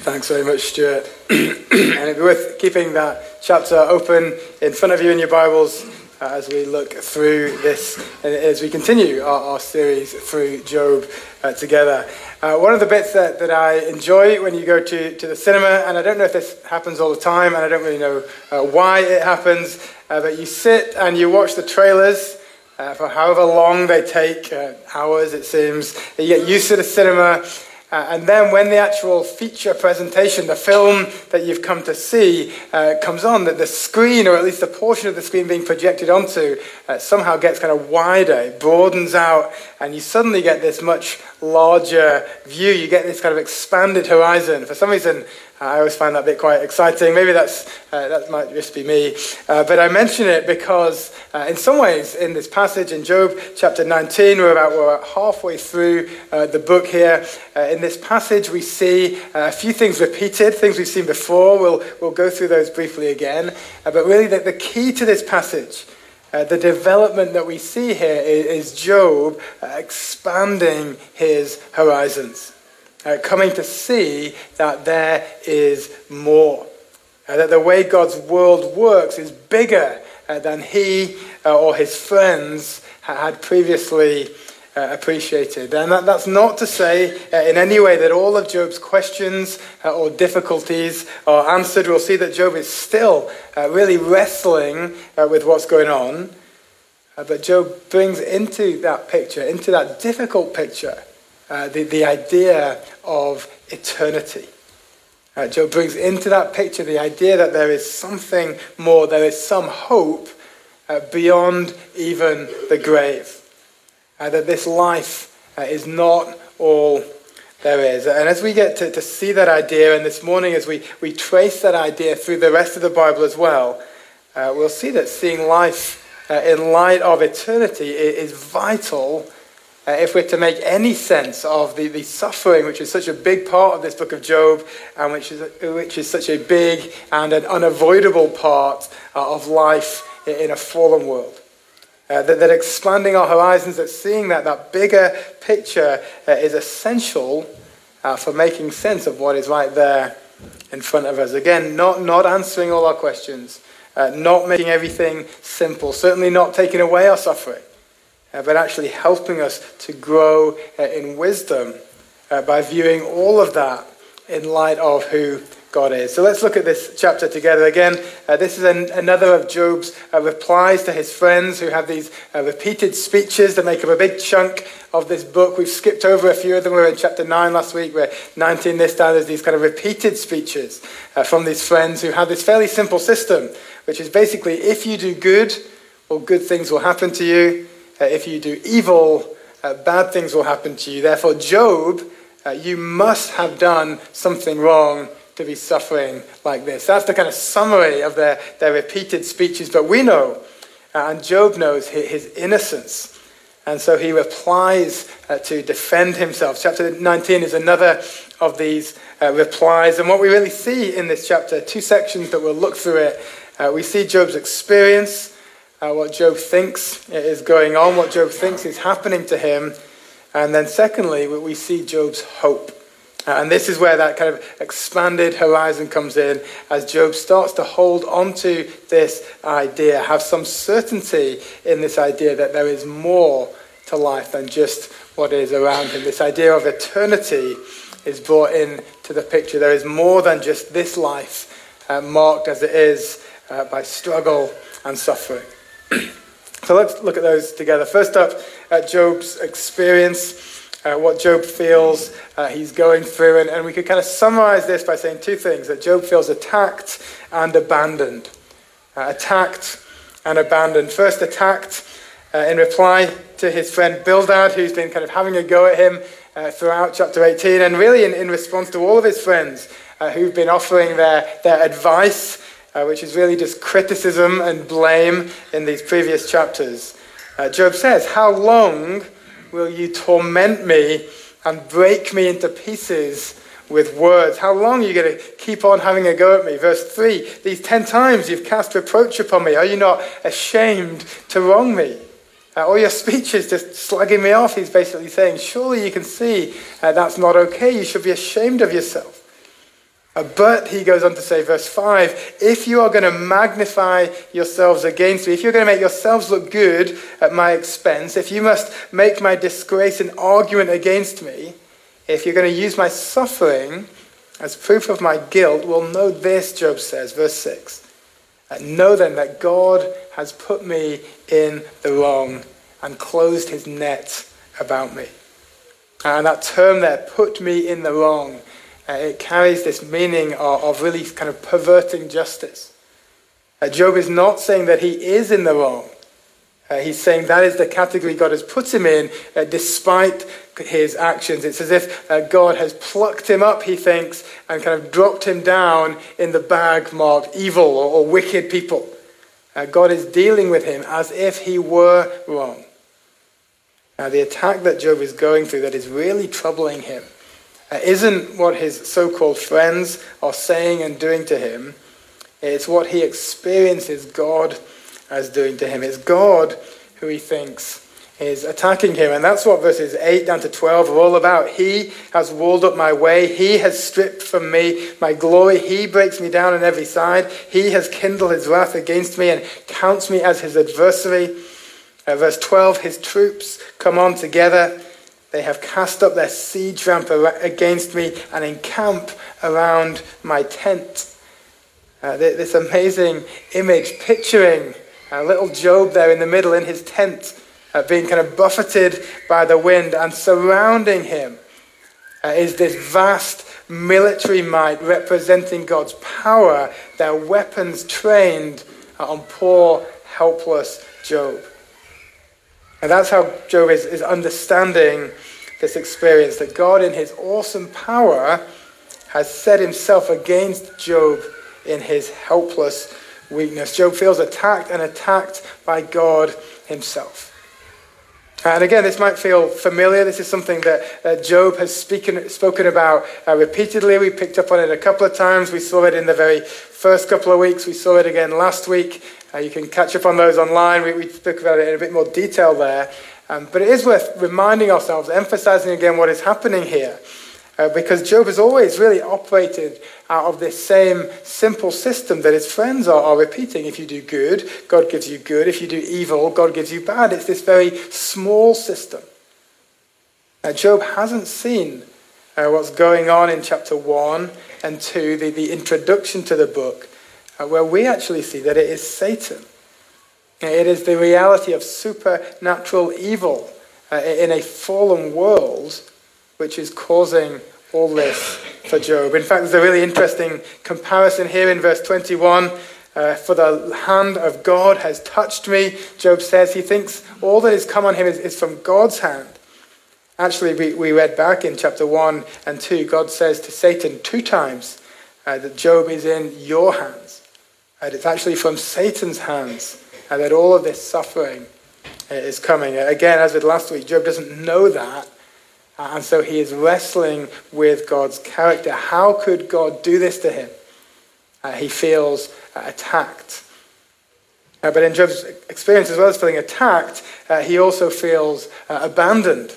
Thanks very much, Stuart. and it'd be worth keeping that chapter open in front of you in your Bibles uh, as we look through this, as we continue our, our series through Job uh, together. Uh, one of the bits that, that I enjoy when you go to, to the cinema, and I don't know if this happens all the time, and I don't really know uh, why it happens, uh, but you sit and you watch the trailers. Uh, for however long they take, hours it seems, you get used to the cinema, uh, and then when the actual feature presentation, the film that you've come to see, uh, comes on, that the screen, or at least the portion of the screen being projected onto, uh, somehow gets kind of wider, it broadens out, and you suddenly get this much larger view. You get this kind of expanded horizon. For some reason, I always find that bit quite exciting. Maybe that's, uh, that might just be me. Uh, but I mention it because, uh, in some ways, in this passage in Job chapter 19, we're about, we're about halfway through uh, the book here. Uh, in this passage, we see uh, a few things repeated, things we've seen before. We'll, we'll go through those briefly again. but really, the, the key to this passage uh, the development that we see here is, is Job expanding his horizons uh, coming to see that there is more. Uh, that the way God's world works is bigger uh, than he uh, or his friends had previously uh, appreciated. And that, that's not to say uh, in any way that all of Job's questions or difficulties are answered. We'll see that Job is still really wrestling with what's going on. but Job brings into that picture, into that difficult picture, uh, the, the idea of eternity. Uh, Job brings into that picture the idea that there is something more, there is some hope uh, beyond even the grave. Uh, that this life uh, is not all there is. And as we get to, to see that idea, and this morning as we, we trace that idea through the rest of the Bible as well, we'll see that seeing life in light of eternity is vital uh, if we're to make any sense of the, the suffering, which is such a big part of this book of Job, and which is, which is such a big and an unavoidable part uh, of life in a fallen world. Uh, that, that, expanding our horizons, that seeing that, that bigger picture uh, is essential uh, for making sense of what is right there in front of us. Again, not, not answering all our questions, uh, not making everything simple, certainly not taking away our suffering but actually helping us to grow uh, in wisdom uh, by viewing all of that in light of who God is. So let's look at this chapter together again. Uh, this is an, another of Job's uh, replies to his friends who have these uh, repeated speeches that make up a big chunk of this book. We've skipped over a few of them. We were in chapter 9 last week. We're 19 this time. There's these kind of repeated speeches uh, from these friends who have this fairly simple system, which is basically if you do good, well, good things will happen to you. Uh, if you do evil, uh, bad things will happen to you. Therefore, Job, uh, you must have done something wrong to be suffering like this. That's the kind of summary of their, their repeated speeches. But we know, and Job knows his innocence. And so he replies uh, to defend himself. Chapter 19 is another of these uh, replies. And what we really see in this chapter, two sections that we'll look through it, uh, we see Job's experience uh, what Job thinks is going on, what Job thinks is happening to him. And then, secondly, we see Job's hope. Uh, and this is where that kind of expanded horizon comes in as Job starts to hold onto this idea, have some certainty in this idea that there is more to life than just what is around him. This idea of eternity is brought into the picture. There is more than just this life, uh, marked as it is uh, by struggle and suffering. so let's look at those together. First up, uh, Job's experience, uh, what Job feels uh, he's going through. And, and we could kind of summarize this by saying two things that Job feels attacked and abandoned. Uh, attacked and abandoned. First, attacked uh, in reply to his friend Bildad, who's been kind of having a go at him uh, throughout chapter 18, and really in, in response to all of his friends who've been offering their, their advice uh, which is really just criticism and blame in these previous chapters. Uh, Job says, How long will you torment me and break me into pieces with words? How long are you going to keep on having a go at me? Verse 3 These ten times you've cast reproach upon me. Are you not ashamed to wrong me? Uh, all your speech is just slugging me off. He's basically saying, Surely you can see uh, that's not okay. You should be ashamed of yourself. Uh, but he goes on to say, verse 5 if you are going to magnify yourselves against me, if you're going to make yourselves look good at my expense, if you must make my disgrace an argument against me, if you're going to use my suffering as proof of my guilt, well, know this, Job says, verse 6. Uh, know then that God has put me in the wrong and closed his net about me. And that term there, put me in the wrong, uh, it carries this meaning of, of, really kind of perverting justice. Uh, Job is not saying that he is in the wrong. Uh, he's saying that is the category God has put him in uh, despite his actions. It's as if uh, God has plucked him up, he thinks, and kind of dropped him down in the bag marked evil or, or wicked people. Uh, God is dealing with him as if he were wrong. Now, the attack that Job is going through that is really troubling him isn't what his so called friends are saying and doing to him, it's what he experiences God as doing to him. It's God who he thinks is attacking him. And that's what verses 8 down to 12 are all about. He has walled up my way. He has stripped from me my glory. He breaks me down on every side. He has kindled his wrath against me and counts me as his adversary. Verse 12 His troops come on together. They have cast up their siege ramp against me and encamp around my tent. Uh, this amazing image picturing a little Job there in the middle in his tent, uh, being kind of buffeted by the wind, and surrounding him uh, is this vast military might representing God's power, their weapons trained uh, on poor, helpless Job. And that's how Job is, is understanding this experience that God, in his awesome power, has set himself against Job in his helpless weakness. Job feels attacked and attacked by God himself. And again, this might feel familiar. This is something that uh, Job has speaking, spoken about uh, repeatedly. We picked up on it a couple of times. We saw it in the very first couple of weeks. We saw it again last week. Uh, you can catch up on those online. We, we spoke about it in a bit more detail there. Um, but it is worth reminding ourselves, emphasizing again what is happening here. Uh, because Job has always really operated out of this same simple system that his friends are, are repeating. If you do good, God gives you good. If you do evil, God gives you bad. It's this very small system. Job hasn't seen uh, what's going on in chapter 1 and 2, the, the introduction to the book, where we actually see that it is Satan. It is the reality of supernatural evil uh, in a fallen world which is causing all this for Job. In fact, there's a really interesting comparison here in verse 21. Uh, for the hand of God has touched me, Job says. He thinks all that has come on him is, is from God's hand. Actually, we, we read back in chapter 1 and 2, God says to Satan two times uh, that Job is in your hands. And it's actually from Satan's hands and that all of this suffering uh, is coming. Again, as with last week, Job doesn't know that uh, and so he is wrestling with God's character. How could God do this to him? Uh, he feels uh, attacked. Uh, but in Job's experience, as well as feeling attacked, uh, he also feels uh, abandoned.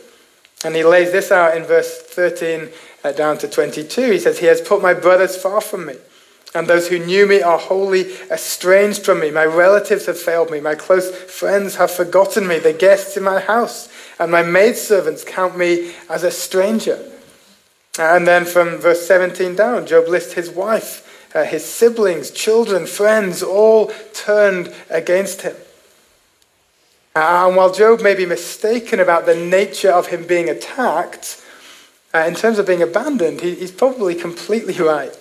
And he lays this out in verse 13 down to 22. He says, He has put my brothers far from me. And those who knew me are wholly estranged from me. My relatives have failed me. My close friends have forgotten me. The guests in my house and my maidservants count me as a stranger. And then from verse 17 down, Job lists his wife, uh, his siblings, children, friends, all turned against him. Uh, and while Job may be mistaken about the nature of him being attacked, uh, in terms of being abandoned, he, he's probably completely right.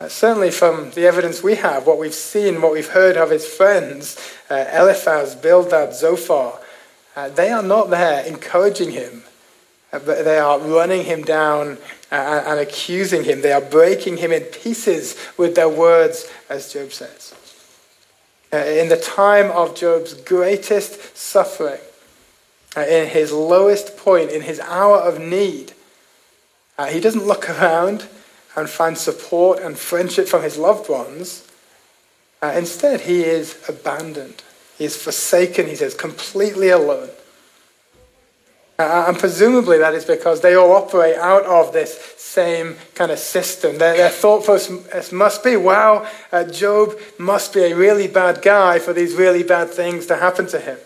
Uh, certainly, from the evidence we have, what we've seen, what we've heard of his friends, uh, Eliphaz, Bildad, Zophar, uh, they are not there encouraging him, uh, but they are running him down uh, and accusing him. They are breaking him in pieces with their words, as Job says. In the time of Job's greatest suffering, in his lowest point, in his hour of need, he doesn't look around and find support and friendship from his loved ones. instead, he is abandoned. He is forsaken, he says, completely alone. Uh, and presumably that is because they all operate out of this same kind of system. Their, their thought process must be wow, uh, Job must be a really bad guy for these really bad things to happen to him.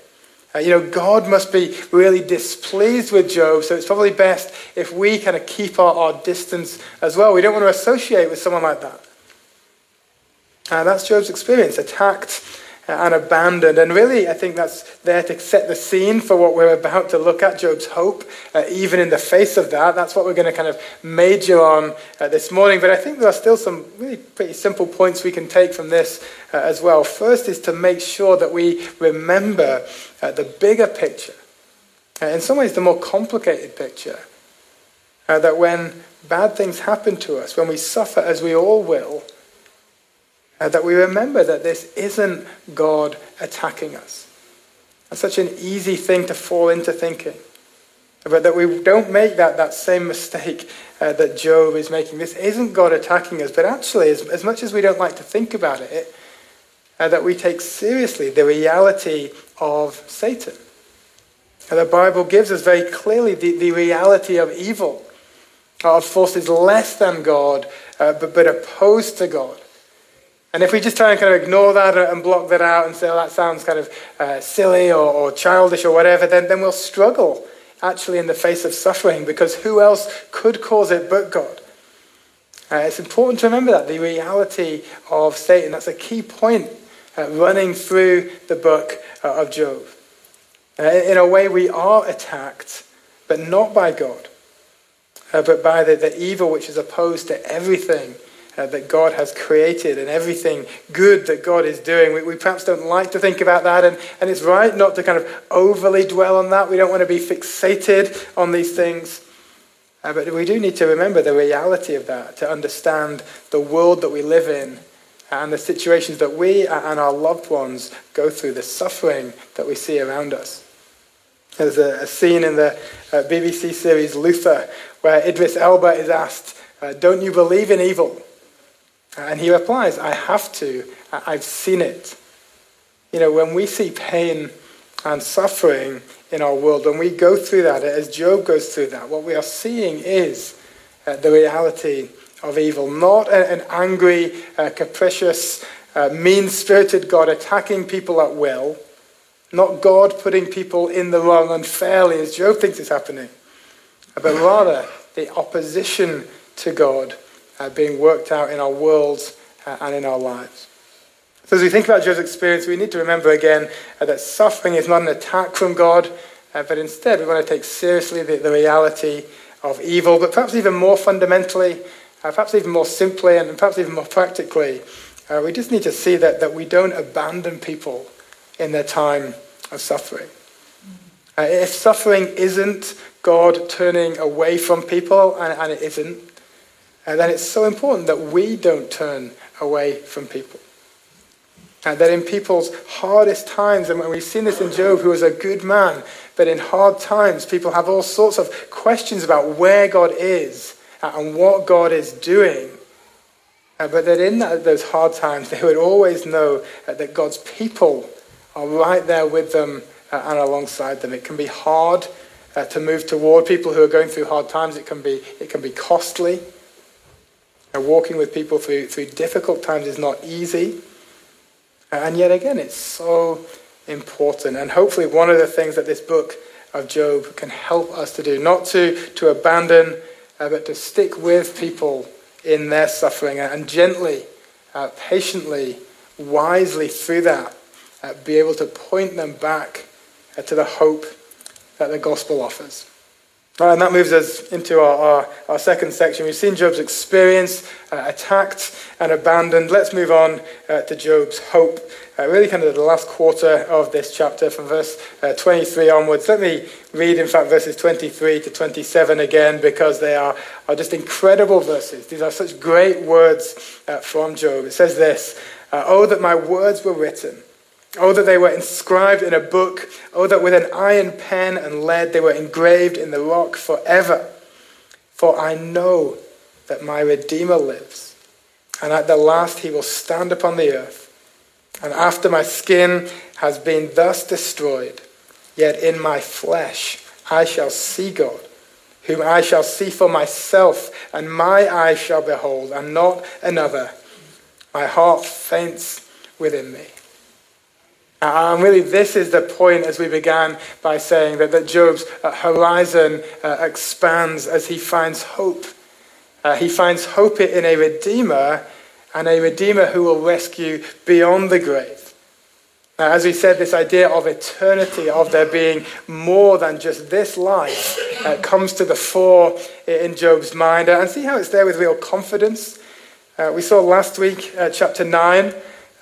Uh, you know, God must be really displeased with Job, so it's probably best if we kind of keep our, our distance as well. We don't want to associate with someone like that. Uh, that's Job's experience attacked and abandoned. And really, I think that's there to set the scene for what we're about to look at Job's hope, uh, even in the face of that. That's what we're going to kind of major on uh, this morning. But I think there are still some really pretty simple points we can take from this uh, as well. First is to make sure that we remember uh, the bigger picture, uh, in some ways, the more complicated picture. Uh, that when bad things happen to us, when we suffer, as we all will, uh, that we remember that this isn't God attacking us. That's such an easy thing to fall into thinking. But that we don't make that, that same mistake uh, that Job is making. This isn't God attacking us, but actually, as, as much as we don't like to think about it, uh, that we take seriously the reality of Satan. And the Bible gives us very clearly the, the reality of evil, of forces less than God, uh, but, but opposed to God. And if we just try and kind of ignore that and block that out and say, oh, that sounds kind of uh, silly or, or, childish or whatever, then, then we'll struggle actually in the face of suffering because who else could cause it but God? Uh, it's important to remember that, the reality of Satan. That's a key point uh, running through the book uh, of Job. Uh, in a way, we are attacked, but not by God, uh, but by the, the evil which is opposed to everything uh, that God has created and everything good that God is doing. We, we, perhaps don't like to think about that, and, and it's right not to kind of overly dwell on that. We don't want to be fixated on these things. Uh, but we do need to remember the reality of that, to understand the world that we live in and the situations that we and our loved ones go through, the suffering that we see around us. There's a, a scene in the uh, BBC series Luther where Idris Elba is asked, uh, Don't you believe in evil? And he replies, I have to. I've seen it. You know, when we see pain and suffering in our world, when we go through that, as Job goes through that, what we are seeing is uh, the reality of evil. Not an, angry, uh, capricious, uh, mean spirited God attacking people at will. Not God putting people in the wrong unfairly, as Job thinks is happening. But rather, the opposition to God uh, being worked out in our worlds uh, and in our lives. So, as we think about Job's experience, we need to remember again uh, that suffering is not an attack from God, uh, but instead we want to take seriously the, the, reality of evil, but perhaps even more fundamentally, uh, perhaps even more simply, and perhaps even more practically, uh, we just need to see that, that we don't abandon people in their time of suffering. if suffering isn't God turning away from people, and, and it isn't, and then it's so important that we don't turn away from people. And that in people's hardest times, and we've seen this in Job, who was a good man, but in hard times, people have all sorts of questions about where God is and what God is doing. Uh, but that in those hard times, they would always know uh, that God's people are right there with them uh, and alongside them. It can be hard uh, to move toward people who are going through hard times. It can be, it can be costly. And walking with people through, through difficult times is not easy. And yet again, it's so important. And hopefully, one of the things that this book of Job can help us to do, not to, to abandon, uh, but to stick with people in their suffering and gently, uh, patiently, wisely through that, uh, be able to point them back uh, to the hope that the gospel offers. Right, and that moves us into our, our, our, second section. We've seen Job's experience, uh, attacked and abandoned. Let's move on uh, to Job's hope. Uh, really, kind of the last quarter of this chapter, from verse uh, 23 onwards. Let me read, in fact, verses 23 to 27 again, because they are, are just incredible verses. These are such great words uh, from Job. It says this uh, Oh, that my words were written Oh, that they were inscribed in a book. Oh, that with an iron pen and lead they were engraved in the rock forever. For I know that my Redeemer lives, and at the last he will stand upon the earth. And after my skin has been thus destroyed, yet in my flesh I shall see God, whom I shall see for myself, and my eyes shall behold, and not another. My heart faints within me. And really, this is the point as we began by saying that, that Job's uh, horizon uh, expands as he finds hope. Uh, he finds hope in a Redeemer and a Redeemer who will rescue beyond the grave. Now, as we said, this idea of eternity, of there being more than just this life, uh, comes to the fore in Job's mind. and see how it's there with real confidence. Uh, we saw last week, uh, chapter 9,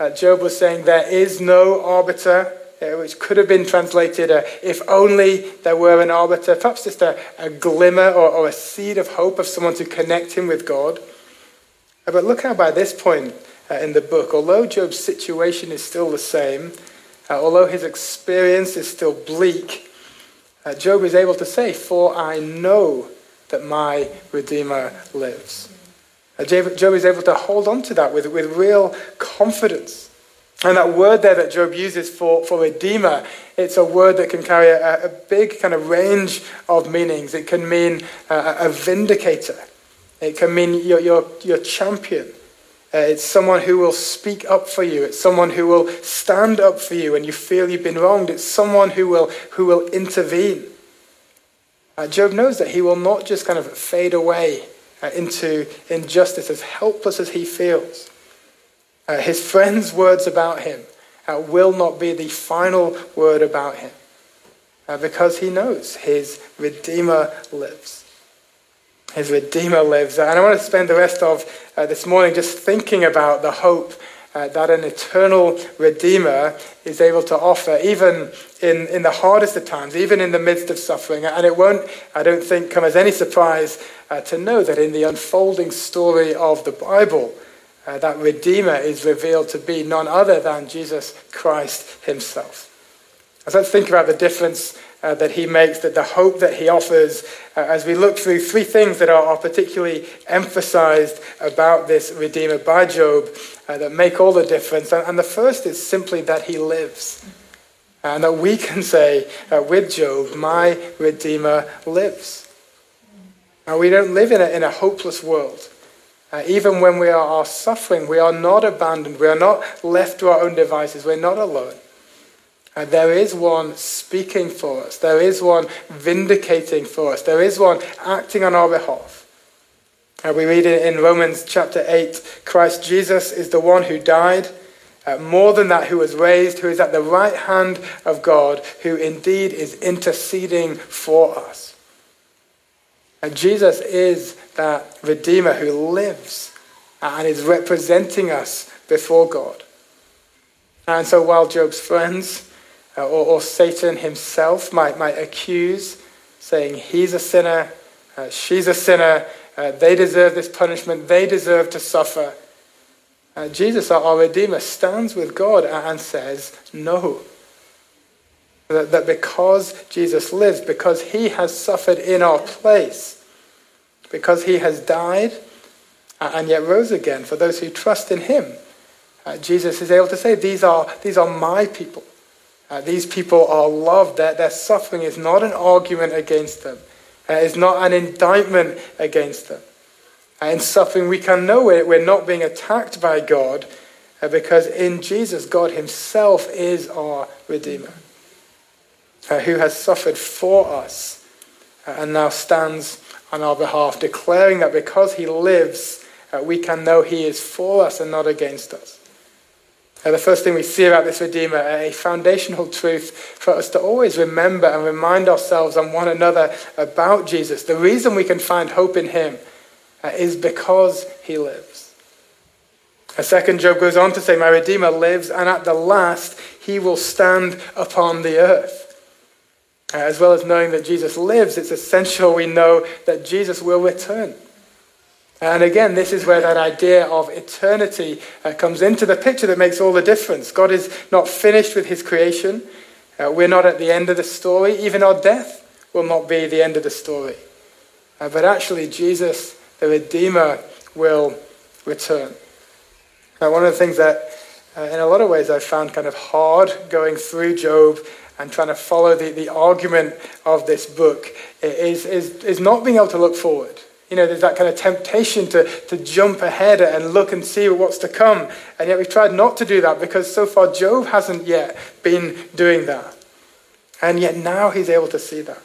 uh, Job was saying, There is no arbiter, uh, which could have been translated, uh, If only there were an arbiter. Perhaps just a, a glimmer or, or, a seed of hope of someone to connect him with God. Uh, but look how by this point uh, in the book, although Job's situation is still the same, uh, although his experience is still bleak, Job is able to say, For I know that my Redeemer lives. Job is able to hold on to that with, with real confidence. And that word there that Job uses for, for redeemer, it's a word that can carry a, a big kind of range of meanings. It can mean a, a vindicator, it can mean your, your, your champion. Uh, it's someone who will speak up for you. It's someone who will stand up for you when you feel you've been wronged. It's someone who will, who will intervene. Uh, Job knows that he will not just kind of fade away uh, into injustice, as helpless as he feels. Uh, his friends' words about him uh, will not be the final word about him uh, because he knows his Redeemer lives. His Redeemer lives. And I want to spend the rest of uh, this morning just thinking about the hope uh, that an eternal Redeemer is able to offer, even in, in the hardest of times, even in the midst of suffering. And it won't, I don't think, come as any surprise uh, to know that in the unfolding story of the Bible, uh, that Redeemer is revealed to be none other than Jesus Christ himself. So let's think about the difference uh, that he makes, that the hope that he offers, uh, as we look through three things that are, are particularly emphasized about this Redeemer by Job uh, that make all the difference. And, and, the first is simply that he lives. And that we can say uh, with Job, my Redeemer lives. Now, we don't live in a, in a hopeless world. Uh, even when we are, are suffering, we are not abandoned. We are not left to our own devices. We're not alone. Uh, there is one speaking for us. There is one vindicating for us. There is one acting on our behalf. Uh, we read it in Romans chapter 8 Christ Jesus is the one who died, uh, more than that, who was raised, who is at the right hand of God, who indeed is interceding for us. And Jesus is that Redeemer who lives and is representing us before God. And so while Job's friends uh, or, or, Satan himself might, might accuse, saying he's a sinner, uh, she's a sinner, uh, they deserve this punishment, they deserve to suffer. Uh, Jesus, our, our Redeemer, stands with God and says, No. That, that because Jesus lives, because he has suffered in our place, because he has died and yet rose again for those who trust in him, uh, Jesus is able to say, These are, these are my people. Uh, these people are loved. Their, their suffering is not an argument against them, uh, it's not an indictment against them. Uh, in suffering, we can know it. We're not being attacked by God uh, because in Jesus, God Himself is our Redeemer, uh, who has suffered for us uh, and now stands on our behalf, declaring that because He lives, we can know He is for us and not against us. The first thing we see about this Redeemer, a foundational truth for us to always remember and remind ourselves and one another about Jesus. The reason we can find hope in him uh, is because he lives. A second, Job goes on to say, My Redeemer lives, and at the last he will stand upon the earth. Uh, as well as knowing that Jesus lives, it's essential we know that Jesus will return. And again, this is where that idea of eternity uh, comes into the picture that makes all the difference. God is not finished with his creation. Uh, we're not at the end of the story. Even our death will not be the end of the story. Uh, but actually, Jesus, the Redeemer, will return. Now, one of the things that, uh, in a lot of ways, I've found kind of hard going through Job and trying to follow the, the argument of this book is, is, is not being able to look forward. You know, there's that kind of temptation to, to jump ahead and look and see what's to come. And yet we've tried not to do that because so far Job hasn't yet been doing that. And yet now he's able to see that.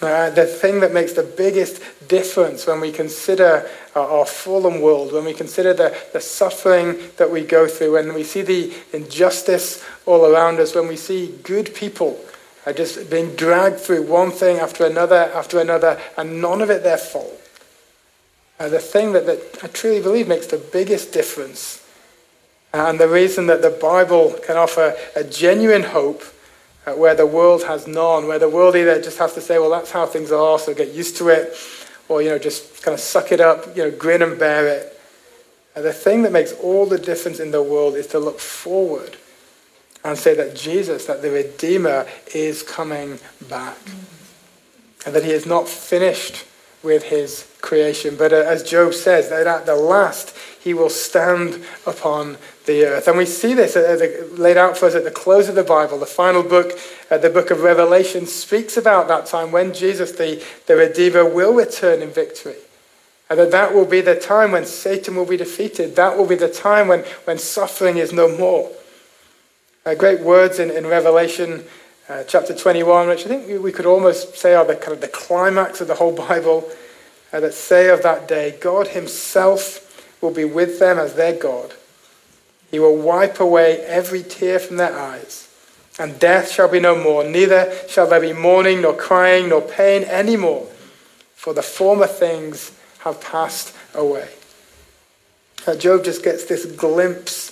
Uh, the thing that makes the biggest difference when we consider our, our fallen world, when we consider the, the suffering that we go through, when we see the injustice all around us, when we see good people are just being dragged through one thing after another after another, and none of it their fault. Uh, the thing that, that I truly believe makes the biggest difference, and the reason that the Bible can offer a genuine hope uh, where the world has none, where the world either just has to say, well, that's how things are, so get used to it, or, you know, just kind of suck it up, you know, grin and bear it. Uh, the thing that makes all the difference in the world is to look forward and say that Jesus, that the Redeemer, is coming back. And that he is not finished with his creation. But uh, as Job says, that at the last he will stand upon the earth. And we see this uh, laid out for us at the close of the Bible. The final book, uh, the book of Revelation, speaks about that time when Jesus, the, the Redeemer, will return in victory. And that that will be the time when Satan will be defeated. That will be the time when, when suffering is no more. Uh, great words in, in Revelation uh, chapter 21, which I think we could almost say are the kind of the climax of the whole Bible, uh, that say of that day, God himself will be with them as their God. He will wipe away every tear from their eyes, and death shall be no more. Neither shall there be mourning, nor crying, nor pain any more, for the former things have passed away. Uh, Job just gets this glimpse,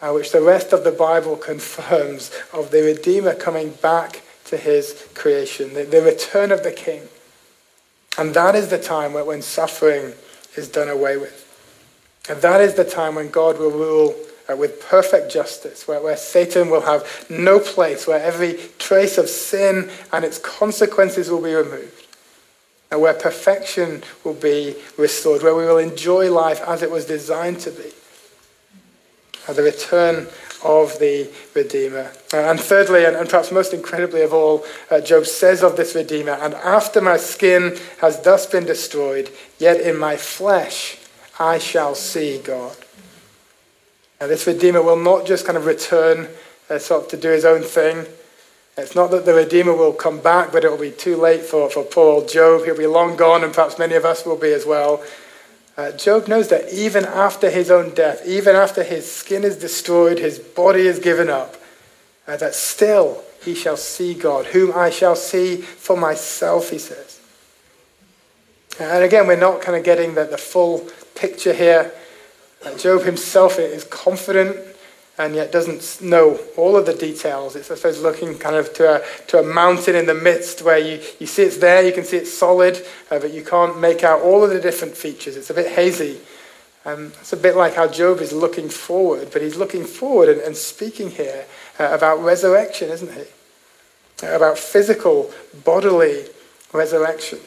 uh, which the rest of the Bible confirms, of the Redeemer coming back to his creation, the, the return of the King. And that is the time when suffering is done away with. And that is the time when God will rule uh, with perfect justice, where, where Satan will have no place, where every trace of sin and its consequences will be removed, and where perfection will be restored, where we will enjoy life as it was designed to be. The return of the Redeemer. Uh, and thirdly, and, and, perhaps most incredibly of all, uh, Job says of this Redeemer, And after my skin has thus been destroyed, yet in my flesh I shall see God. Now, this Redeemer will not just kind of return uh, sort of to do his own thing. It's not that the Redeemer will come back, but it will be too late for, for poor old Job. He'll be long gone, and perhaps many of us will be as well. Uh, Job knows that even after his own death, even after his skin is destroyed, his body is given up, uh, that still he shall see God, whom I shall see for myself, he says. And again, we're not kind of getting the, the full picture here. Uh, Job himself is confident and yet doesn't know all of the details. It's, I suppose, looking kind of to a, to a mountain in the midst where you, you see it's there, you can see it's solid, uh, but you can't make out all of the different features. It's a bit hazy. Um, it's a bit like how Job is looking forward, but he's looking forward and, and speaking here uh, about resurrection, isn't he? Uh, about physical, bodily resurrection.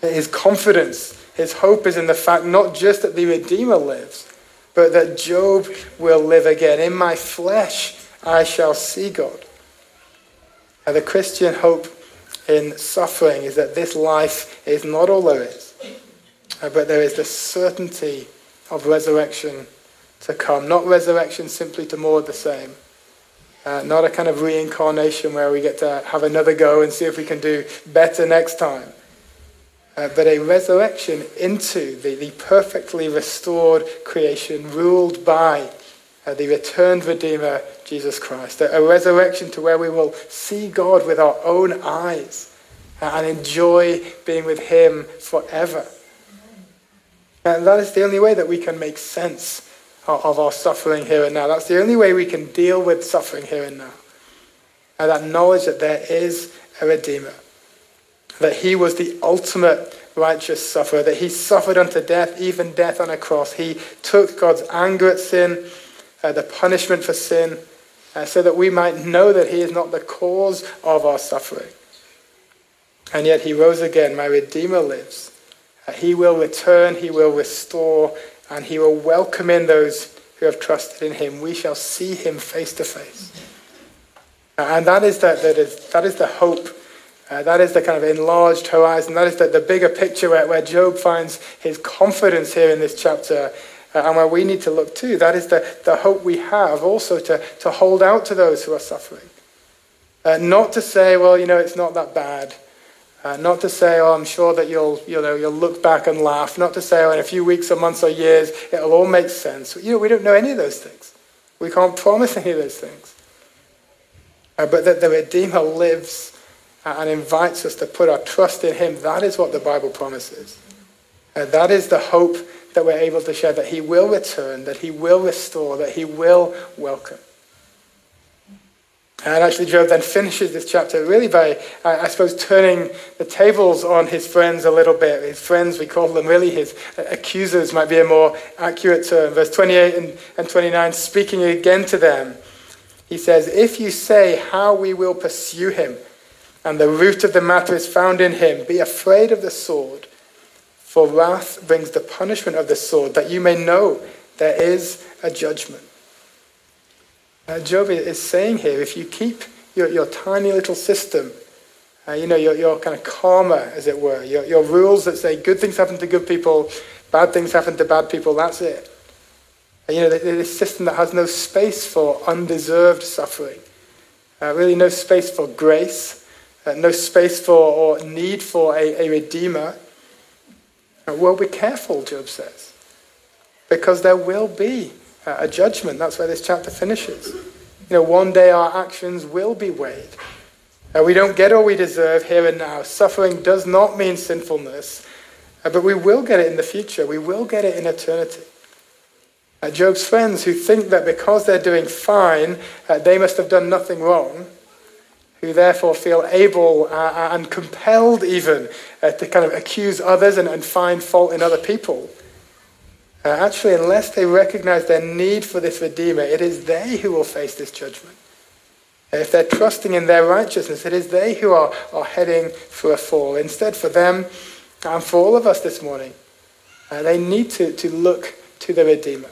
His confidence his hope is in the fact not just that the Redeemer lives, but that Job will live again. In my flesh I shall see God. And the Christian hope in suffering is that this life is not all there is, uh, but there is the certainty of resurrection to come. Not resurrection simply to more of the same. Uh, not a kind of reincarnation where we get to have another go and see if we can do better next time uh, but a resurrection into the, the perfectly restored creation ruled by uh, the returned Redeemer, Jesus Christ. A, a, resurrection to where we will see God with our own eyes uh, and enjoy being with Him forever. And that is the only way that we can make sense of, of our suffering here and now. That's the only way we can deal with suffering here and now. And that knowledge that there is a Redeemer that he was the ultimate righteous sufferer, that he suffered unto death, even death on a cross. He took God's anger at sin, uh, the punishment for sin, uh, so that we might know that he is not the cause of our suffering. And yet he rose again. My Redeemer lives. Uh, he will return, he will restore, and he will welcome in those who have trusted in him. We shall see him face to face. And that is the, that is, that is the hope. Uh, that is the kind of enlarged horizon. That is the, the bigger picture where, where Job finds his confidence here in this chapter uh, and where we need to look too. That is the, the hope we have also to, to hold out to those who are suffering. Uh, not to say, well, you know, it's not that bad. Uh, not to say, oh, I'm sure that you'll, you know, you'll look back and laugh. Not to say, oh, in a few weeks or months or years, it'll all make sense. You know, we don't know any of those things. We can't promise any of those things. Uh, but that the Redeemer lives and invites us to put our trust in him. That is what the Bible promises. Uh, that is the hope that we're able to share, that he will return, that he will restore, that he will welcome. And actually, Job then finishes this chapter really by, I suppose, turning the tables on his friends a little bit. His friends, we call them really his accusers, might be a more accurate term. Verse 28 and 29, speaking again to them, he says, If you say how we will pursue him, and the root of the matter is found in him, be afraid of the sword, for wrath brings the punishment of the sword, that you may know there is a judgment. Uh, Job is saying here if you keep your, your tiny little system, uh, you know, your, your kind of karma, as it were, your, your rules that say good things happen to good people, bad things happen to bad people, that's it. Uh, you know, this system that has no space for undeserved suffering, uh, really no space for grace, no space for or need for a, a redeemer. Well, be careful, Job says, because there will be a judgment. That's where this chapter finishes. You know, one day our actions will be weighed. Uh, we don't get all we deserve here and now. Suffering does not mean sinfulness, uh, but we will get it in the future. We will get it in eternity. Uh, Job's friends who think that because they're doing fine, uh, they must have done nothing wrong, who therefore feel able uh, and compelled even to kind of accuse others and, and find fault in other people uh, actually, unless they recognize their need for this Redeemer, it is they who will face this judgment. If they're trusting in their righteousness, it is they who are, are heading for a fall. Instead, for them and for all of us this morning, uh, they need to, to look to the Redeemer.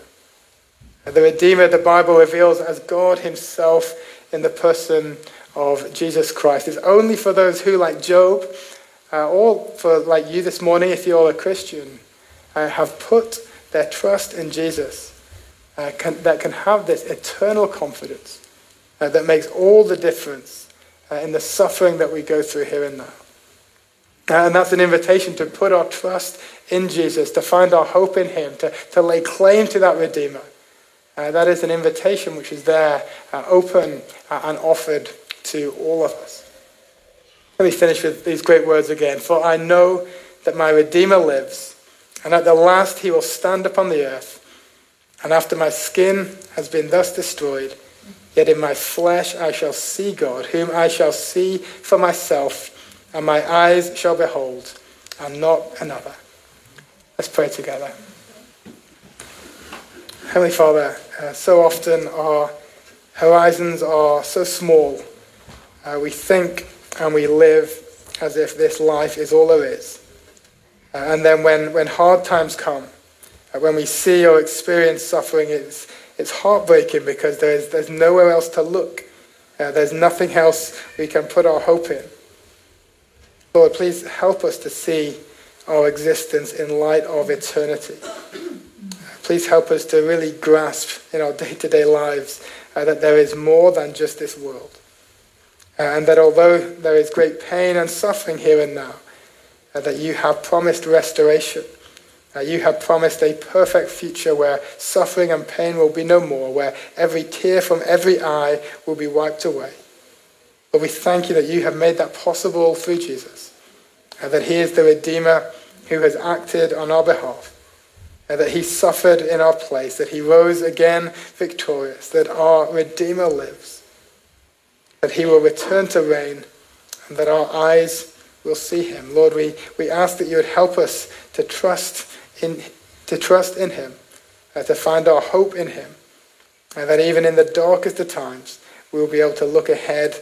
Uh, the Redeemer, the Bible reveals as God Himself in the person of Jesus Christ. It's only for those who, like Job, uh, or for like you this morning, if you're a Christian, uh, have put their trust in Jesus uh, can, that can have this eternal confidence uh, that makes all the difference uh, in the suffering that we go through here and now. Uh, and that's an invitation to put our trust in Jesus, to find our hope in Him, to, to lay claim to that Redeemer. That is an invitation which is there, open and offered to all of us. Let me finish with these great words again. For I know that my Redeemer lives and at the last he will stand upon the earth. And after my skin has been thus destroyed, yet in my flesh I shall see God, whom I shall see for myself, and my eyes shall behold, and not another. Let's pray together. Heavenly Father, uh, so often our horizons are so small. Uh, we think and we live as if this life is all there is. Uh, and then when, when hard times come, uh, when we see or experience suffering, it's, it's heartbreaking because there's, there's nowhere else to look. Uh, there's nothing else we can put our hope in. Lord, please help us to see our existence in light of eternity. Please help us to really grasp in our day to day lives uh, that there is more than just this world. And that although there is great pain and suffering here and now, uh, that you have promised restoration. Uh, you have promised a perfect future where suffering and pain will be no more, where every tear from every eye will be wiped away. But we thank you that you have made that possible through Jesus, and that he is the Redeemer who has acted on our behalf, and that he suffered in our place, that he rose again victorious, that our Redeemer lives, that he will return to reign, and that our eyes we'll see him. Lord, we, we ask that you would help us to trust in, to trust in him, uh, to find our hope in him, and that even in the darkest of times, we will be able to look ahead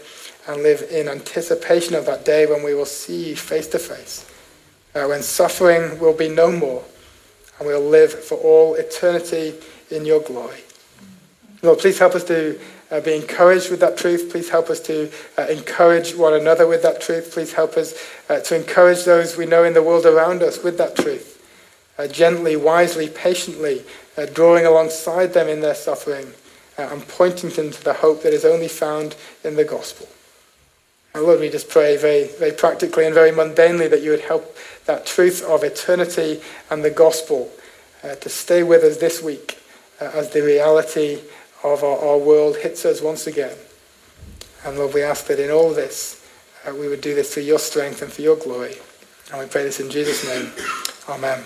and live in anticipation of that day when we will see you face to face, uh, when suffering will be no more, and we'll live for all eternity in your glory. Lord, please help us to uh, be encouraged with that truth. Please help us to uh, encourage one another with that truth. Please help us uh, to encourage those we know in the world around us with that truth. Uh, gently, wisely, patiently, uh, drawing alongside them in their suffering uh, and pointing them to the hope that is only found in the gospel. And Lord, we just pray very, very practically and very mundanely that you would help that truth of eternity and the gospel to stay with us this week as the reality of our, our world hits us once again. And Lord, we ask that in all this, uh, we would do this for your strength and for your glory. And we pray this in Jesus' name. Amen.